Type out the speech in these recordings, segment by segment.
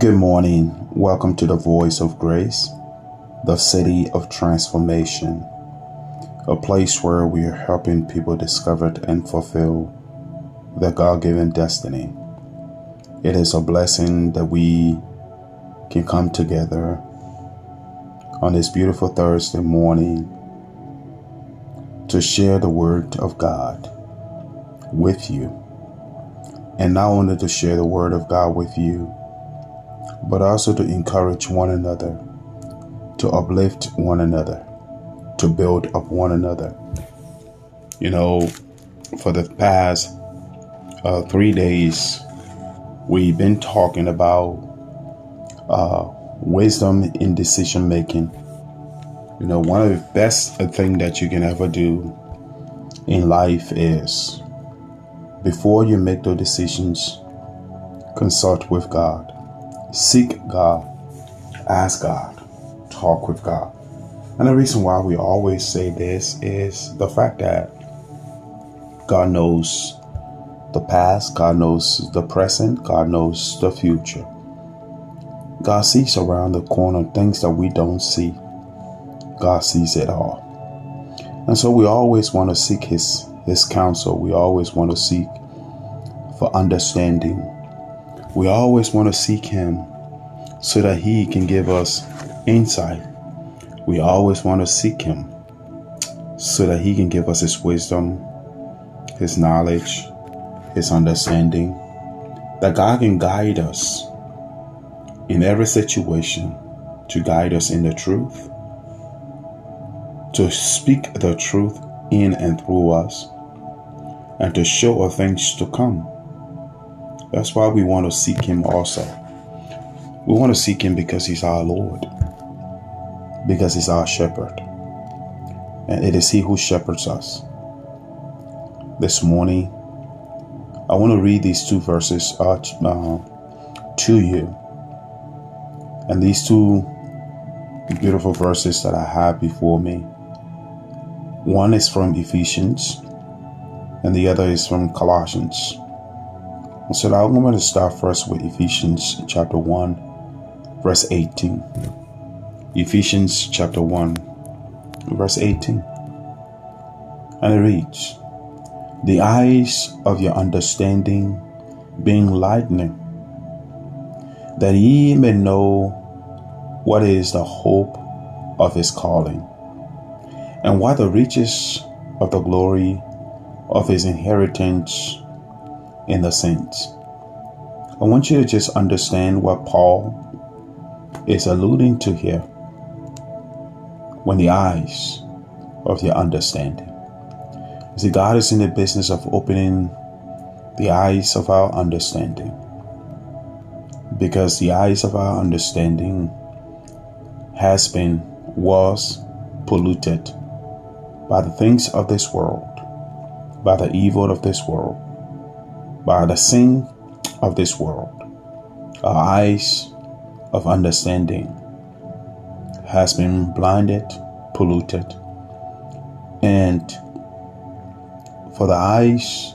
Good morning. Welcome to the Voice of Grace, the city of transformation, a place where we are helping people discover and fulfill their God given destiny. It is a blessing that we can come together on this beautiful Thursday morning to share the Word of God with you. And not only to share the Word of God with you, but also to encourage one another, to uplift one another, to build up one another. You know, for the past uh, three days, we've been talking about uh, wisdom in decision making. You know, one of the best thing that you can ever do in life is before you make those decisions, consult with God, seek God, ask God, talk with God. And the reason why we always say this is the fact that God knows the past, God knows the present, God knows the future. God sees around the corner things that we don't see. God sees it all. And so we always want to seek his his counsel. We always want to seek for understanding. We always want to seek him so that he can give us insight. We always want to seek him so that he can give us his wisdom, his knowledge, his understanding, that God can guide us in every situation to guide us in the truth, to speak the truth in and through us, and to show us things to come. That's why we want to seek Him also. We want to seek Him because He's our Lord, because He's our shepherd, and it is He who shepherds us. This morning, I want to read these two verses uh, to you. And these two beautiful verses that I have before me one is from Ephesians, and the other is from Colossians. And so I'm going to start first with Ephesians chapter 1, verse 18. Ephesians chapter 1, verse 18. And it reads, The eyes of your understanding being lightened, that ye may know what is the hope of his calling and what the riches of the glory of his inheritance in the saints. I want you to just understand what Paul is alluding to here when the eyes of your understanding. See, God is in the business of opening the eyes of our understanding because the eyes of our understanding has been, was polluted by the things of this world, by the evil of this world, by the sin of this world. Our eyes of understanding has been blinded, polluted, and for the eyes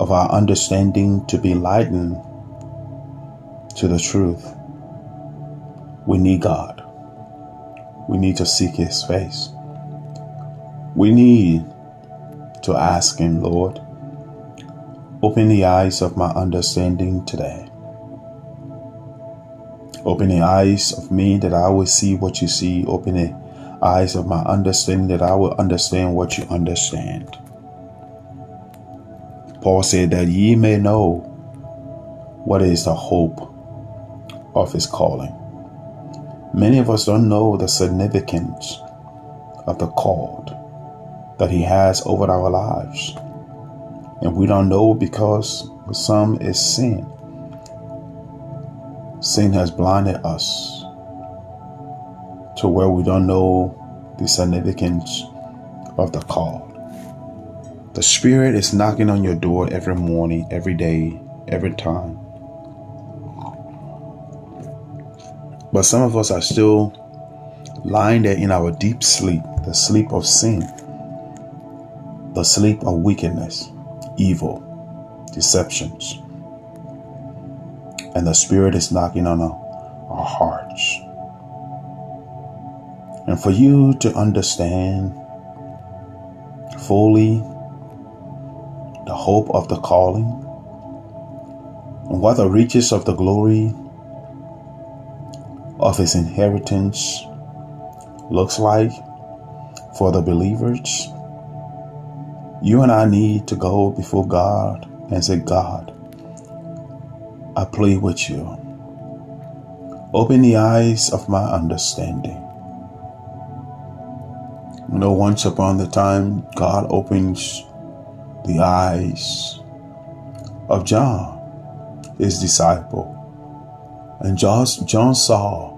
of our understanding to be lightened to the truth, we need God. We need to seek His face. We need to ask Him, Lord, open the eyes of my understanding today. Open the eyes of me that I will see what you see. Open the eyes of my understanding that I will understand what you understand. Paul said that ye may know what is the hope of his calling. Many of us don't know the significance of the called that He has over our lives. And we don't know because for some is sin. Sin has blinded us to where we don't know the significance of the call. The Spirit is knocking on your door every morning, every day, every time. But some of us are still lying there in our deep sleep, the sleep of sin the sleep of wickedness, evil, deceptions. And the Spirit is knocking on our, hearts. And for you to understand fully the hope of the calling and what the riches of the glory of his inheritance looks like for the believers, you and I need to go before God and say, God, I plead with you. Open the eyes of my understanding. You know, once upon the time, God opens the eyes of John, his disciple. And John, John saw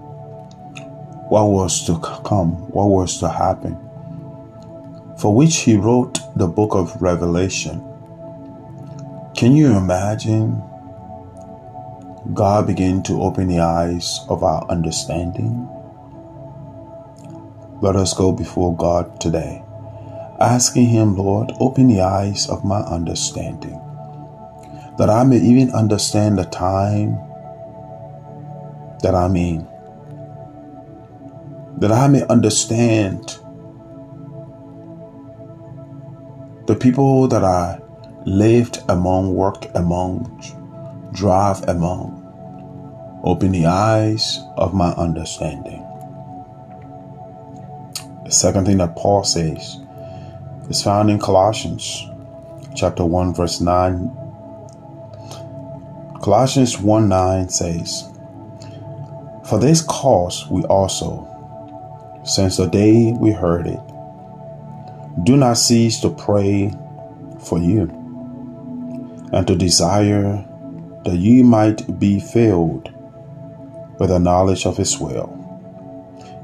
what was to come, what was to happen, for which he wrote the book of Revelation. Can you imagine God begin to open the eyes of our understanding? Let us go before God today, asking Him, Lord, open the eyes of my understanding, that I may even understand the time that I'm in, that I may understand the people that I lived among, worked among, drive among. Open the eyes of my understanding. The second thing that Paul says is found in Colossians chapter 1 verse 9. Colossians 1 9 says, For this cause we also, since the day we heard it, do not cease to pray for you and to desire that you might be filled with the knowledge of his will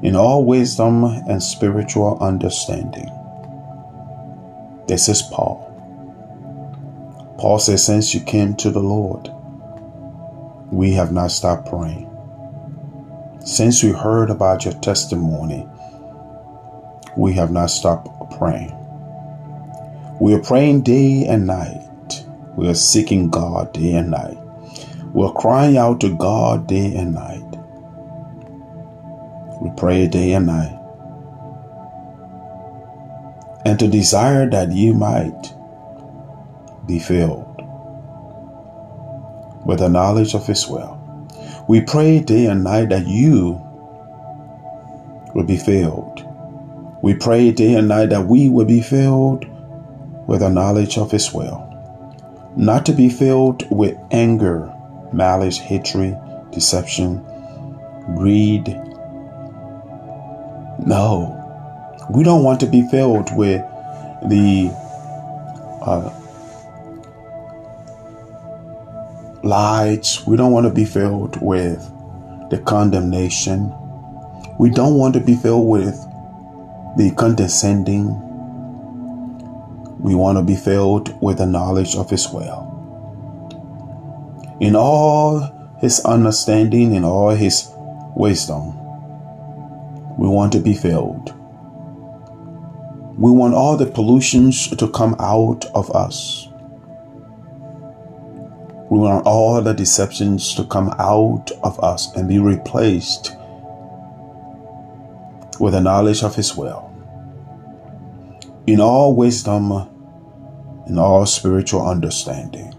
in all wisdom and spiritual understanding. This is Paul. Paul says, Since you came to the Lord, we have not stopped praying. Since we heard about your testimony, we have not stopped praying. We are praying day and night. We are seeking God day and night. We're crying out to God day and night. We pray day and night. And to desire that you might be filled with the knowledge of His will. We pray day and night that you will be filled. We pray day and night that we will be filled with the knowledge of His will. Not to be filled with anger, malice, hatred, deception, greed, no, we don't want to be filled with the uh, lies. We don't want to be filled with the condemnation. We don't want to be filled with the condescending. We want to be filled with the knowledge of His will. In all His understanding, in all His wisdom, we want to be filled. We want all the pollutions to come out of us. We want all the deceptions to come out of us and be replaced with the knowledge of His will. In all wisdom, in all spiritual understanding,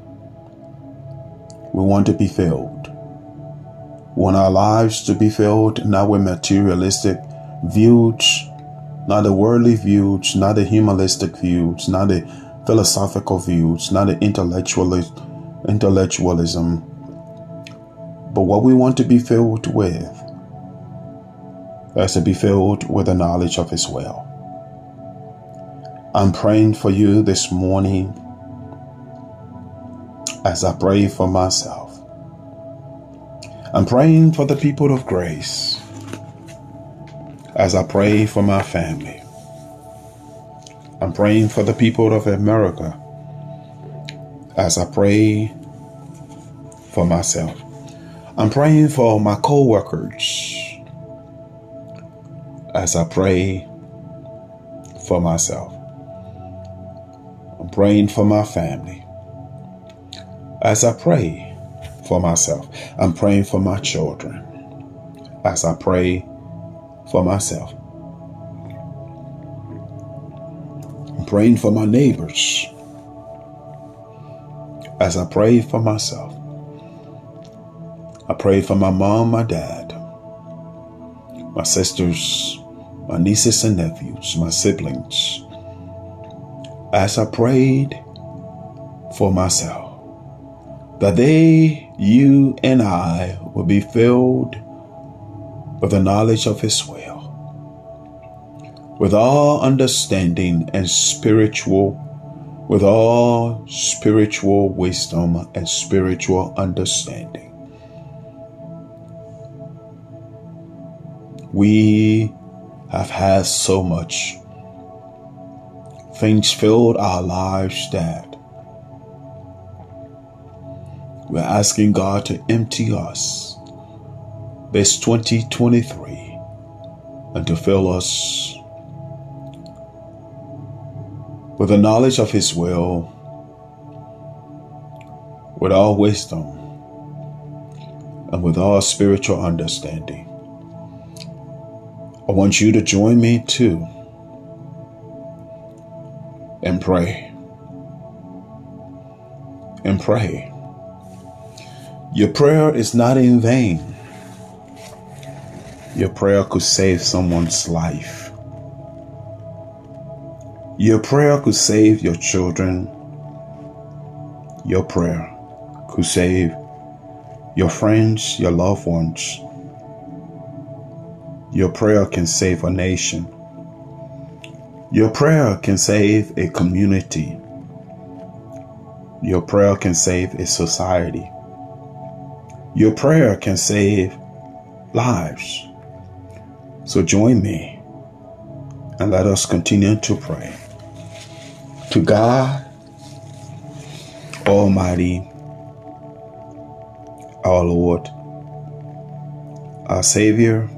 we want to be filled. We want our lives to be filled not with materialistic views, not the worldly views, not the humanistic views, not the philosophical views, not the intellectualist, intellectualism, but what we want to be filled with is to be filled with the knowledge of His will. I'm praying for you this morning as I pray for myself. I'm praying for the people of grace as I pray for my family. I'm praying for the people of America as I pray for myself. I'm praying for my co workers as I pray for myself. Praying for my family as I pray for myself. I'm praying for my children as I pray for myself. I'm praying for my neighbors as I pray for myself. I pray for my mom, my dad, my sisters, my nieces and nephews, my siblings. As I prayed for myself, that they, you, and I will be filled with the knowledge of His will, with all understanding and spiritual, with all spiritual wisdom and spiritual understanding. We have had so much. Things filled our lives that we're asking God to empty us this 2023 and to fill us with the knowledge of His will, with all wisdom, and with all spiritual understanding. I want you to join me too and pray. And pray. Your prayer is not in vain. Your prayer could save someone's life. Your prayer could save your children. Your prayer could save your friends, your loved ones. Your prayer can save a nation. Your prayer can save a community. Your prayer can save a society. Your prayer can save lives. So join me and let us continue to pray. To God Almighty, our Lord, our Savior,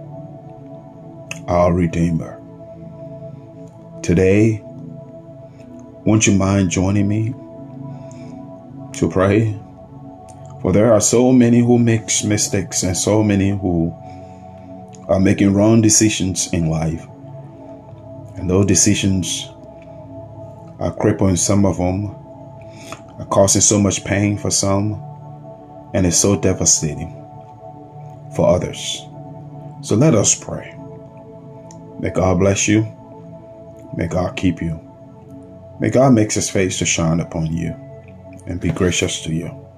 our Redeemer. Today, won't you mind joining me to pray? For there are so many who make mistakes and so many who are making wrong decisions in life. And those decisions are crippling some of them, are causing so much pain for some, and it's so devastating for others. So let us pray. May God bless you. May God keep you. May God make his face to shine upon you and be gracious to you.